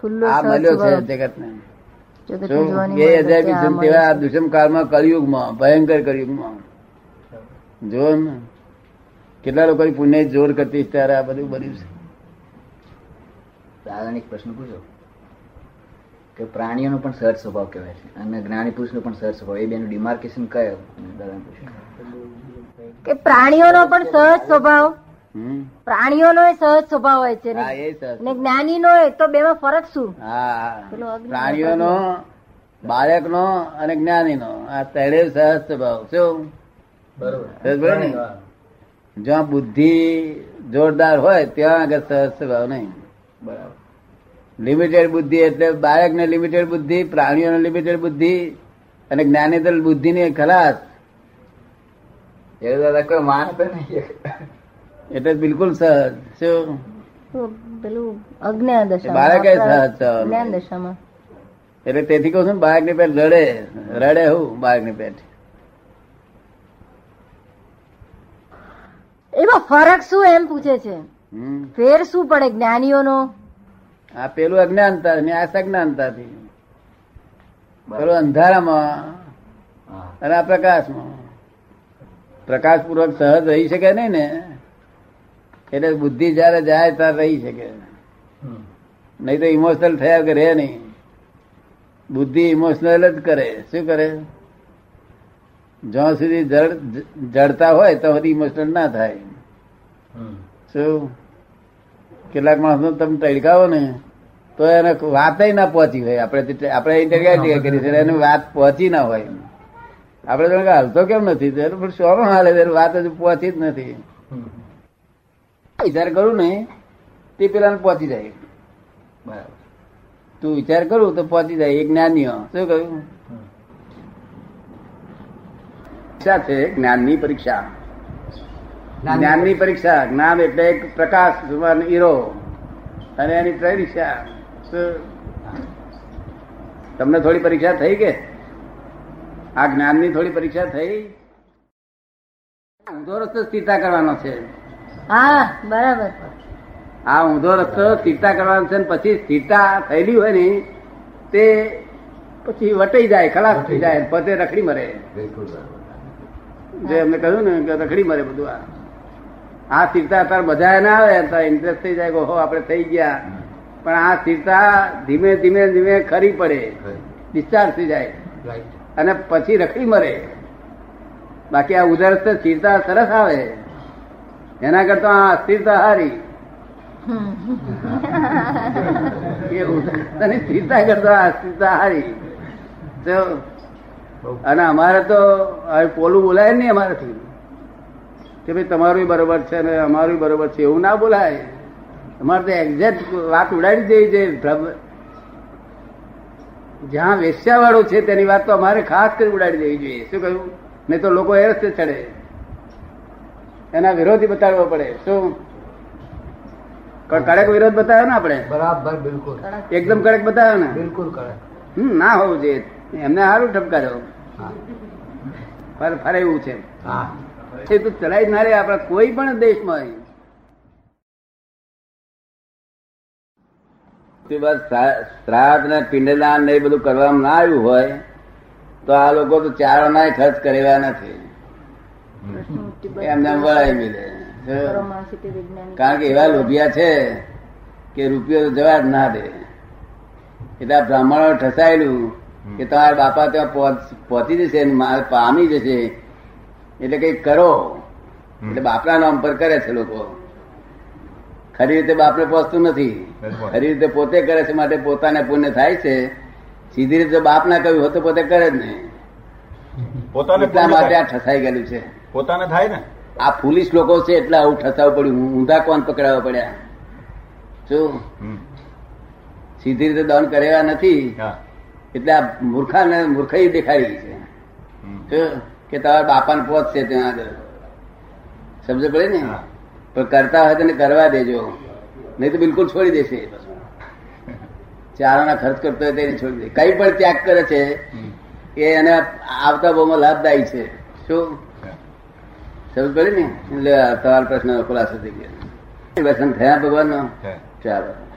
ખુલ્લો આ મળ્યો છે જગત ને જગતની શું? જોવાની બે હજાર છે, આ તેવા છે. દુષ્મ કાળમાં કળિયુગમાં ભયંકર કળિયુગમાં. જો ને. કેટલા લોકો પુણ્ય જોર કરતી ત્યારે આ બધું બન્યું છે. દાદાને એક પ્રશ્ન પૂછો. કે પ્રાણીઓનો પણ સહજ સ્વભાવ કહેવાય છે. અને જ્ઞાની પુરુષનો પણ સહજ સ્વભાવ. એ બેનું ડિમાર્કેશન કયો? દાદાને પૂછ્યું કે પ્રાણીઓનો પણ સહજ સ્વભાવ? પ્રાણીઓનો એ સહજ સ્વભાવ હોય છે ને. હા નો સર ને જ્ઞાનીનો તો બેમાં ફરક શું? પ્રાણીઓનો બાળકનો અને જ્ઞાનીનો. આ ત્રણેય સહજ સ્વભાવ. શું? ને? જ્યાં બુદ્ધિ જોરદાર હોય ત્યાં આગળ સહજ સ્વભાવ નહીં. બરાબર. લિમિટેડ બુદ્ધિ એટલે બાળકને લિમિટેડ બુદ્ધિ પ્રાણીઓને લિમિટેડ બુદ્ધિ અને જ્ઞાની બુદ્ધિ બુદ્ધિની ખલાસ. એ દાદા કોઈ માનતો નહીં. એટલે બિલકુલ સહજ શું તો પેલું અજ્ઞાન દશા બાળક સહજ દશામાં એટલે તેથી કહું છું ને બાળકની પેટ રડે રડે હું બાળકની પેટ એમાં ફરક શું એમ પૂછે છે ફેર શું પડે જ્ઞાનીઓનો આ પેલું અજ્ઞાનતા ને આ સજ્ઞાનતાથી પેલું અંધારામાં અને આ પ્રકાશમાં પ્રકાશ પૂર્વક સહજ રહી શકે નહીં ને એટલે બુદ્ધિ જયારે જાય ત્યારે રહી શકે. નહીં તો ઇમોશનલ થયા કે રહે નહીં. બુદ્ધિ ઇમોશનલ જ કરે. શું કરે? જ્યાં સુધી જડ જડતા હોય તો સુધી ઇમોશનલ ના થાય. શું? કેટલાક માણસો તમે તડકાવો ને તો એને વાત ના પહોંચી હોય. આપણે આપણે ઇન્ટરવ્યુ કરી છે એને વાત પહોંચી ના હોય. આપણે તો હાલતો કેમ નથી? પણ શોમાં હાલે? વાત હજુ પહોંચી જ નથી. વિચાર કરું ને તે પેલા પહોંચી જાય. બરાબર. તું વિચાર કરું તો પહોંચી જાય એ જ્ઞાનીઓ શું કહ્યું? પરીક્ષા છે જ્ઞાનની પરીક્ષા. જ્ઞાનની પરીક્ષા જ્ઞાન એટલે એક પ્રકાશ હીરો. અને એની પરીક્ષા તમને થોડી પરીક્ષા થઈ કે? આ જ્ઞાનની થોડી પરીક્ષા થઈ? ઊંધો રસ્તો સ્થિરતા કરવાનો છે. હા બરાબર. આ ઊંધો રસ્તો સ્થિરતા કરવાનો છે પછી સ્થિરતા થયેલી હોય ને તે પછી વટાઈ જાય ખલાસ થઈ જાય પોતે રખડી મરે. જે એમને કહ્યું ને કે રખડી મરે બધું આ. આ સ્થિરતા અત્યારે બધા ના આવે અત્યારે ઇન્ટરેસ્ટ થઈ જાય કે હો આપણે થઈ ગયા. પણ આ સ્થિરતા ધીમે ધીમે ધીમે ખરી પડે. ડિસ્ચાર્જ થઈ જાય. અને પછી રખડી મરે. બાકી આ ઉધરસ સ્થિરતા સરસ આવે. એના કરતા આ અસ્થિરતા હારી. રસ્તાની સ્થિરતા કરતા અસ્થિરતા હારી. તો અને અમારે તો પોલું બોલાય નહીં અમારાથી. કે ભાઈ તમારું બરોબર છે ને અમારું બરોબર છે એવું ના બોલાય. અમારે તો એક્ઝેક્ટ વાત ઉડાડી દેવી છે જ્યાં વેશ્યાવાળું છે તેની વાત તો અમારે ખાસ કરી ઉડાડી દેવી જોઈએ. શું કહ્યું? નહીં તો લોકો એ રસ્તે ચડે. એના વિરોધી બતાડવો પડે. શું? કડક વિરોધ બતાવ્યો ને આપણે? બરાબર બિલકુલ. એકદમ કડક બતાવ્યો ને? બિલકુલ કડક. હમ ના હોવું જોઈએ. એમને સારું ઠપકારો. હા. ફરે એવું છે. એ તો ચલાવી જ ના રે આપણા કોઈ પણ દેશમાં. શ્રાદ્ધ ને પિંડદાન ને એ બધું કરવામાં ના આવ્યું હોય તો આ લોકો તો ચારણાય ખર્ચ કરેલા નથી. એમને વળાઈ મિલે. કારણ કે એવા લોભિયા છે કે રૂપિયો તો જવાબ ના દે. એટલે આ બ્રાહ્મણો ઠસાયેલું કે તમારા બાપા ત્યાં પહોંચી જશે પામી જશે. એટલે કઈ કરો. એટલે બાપના નામ પર કરે છે લોકો. ખરી રીતે બાપને પહોંચતું નથી. ખરી રીતે પોતે કરે છે માટે પોતાને પુણ્ય થાય છે. સીધી રીતે બાપ ના કહ્યું હોત તો પોતે કરે જ નહીં પોતાને માટે આ ઠસાઈ ગયેલું છે. પોતાને થાય ને? આ પોલીસ લોકો છે એટલે આવું ઠસાવું પડ્યું. ઊંધા કોણ પકડાવવા પડ્યા? શું. સીધી રીતે દંડ કરેલા નથી. એટલે આ મૂર્ખા ને મૂર્ખાઈ દેખાડી છે. કે તમારા બાપાને પહોંચશે ત્યાં આગળ. સમજ પડે ને. પણ કરતા હોય તેને કરવા દેજો. નહીં તો બિલકુલ છોડી દેશે. ચારાના ખર્ચ કરતો હોય તેને છોડી દે. કઈ પણ ત્યાગ કરે છે એ એને આવતા બહુમાં લાભદાયી છે. શું સમજ કરી ને એટલે તમારો પ્રશ્ન ખુલાસો થઈ ગયો. દર્શન થયા ભગવાન છે. ચાલો.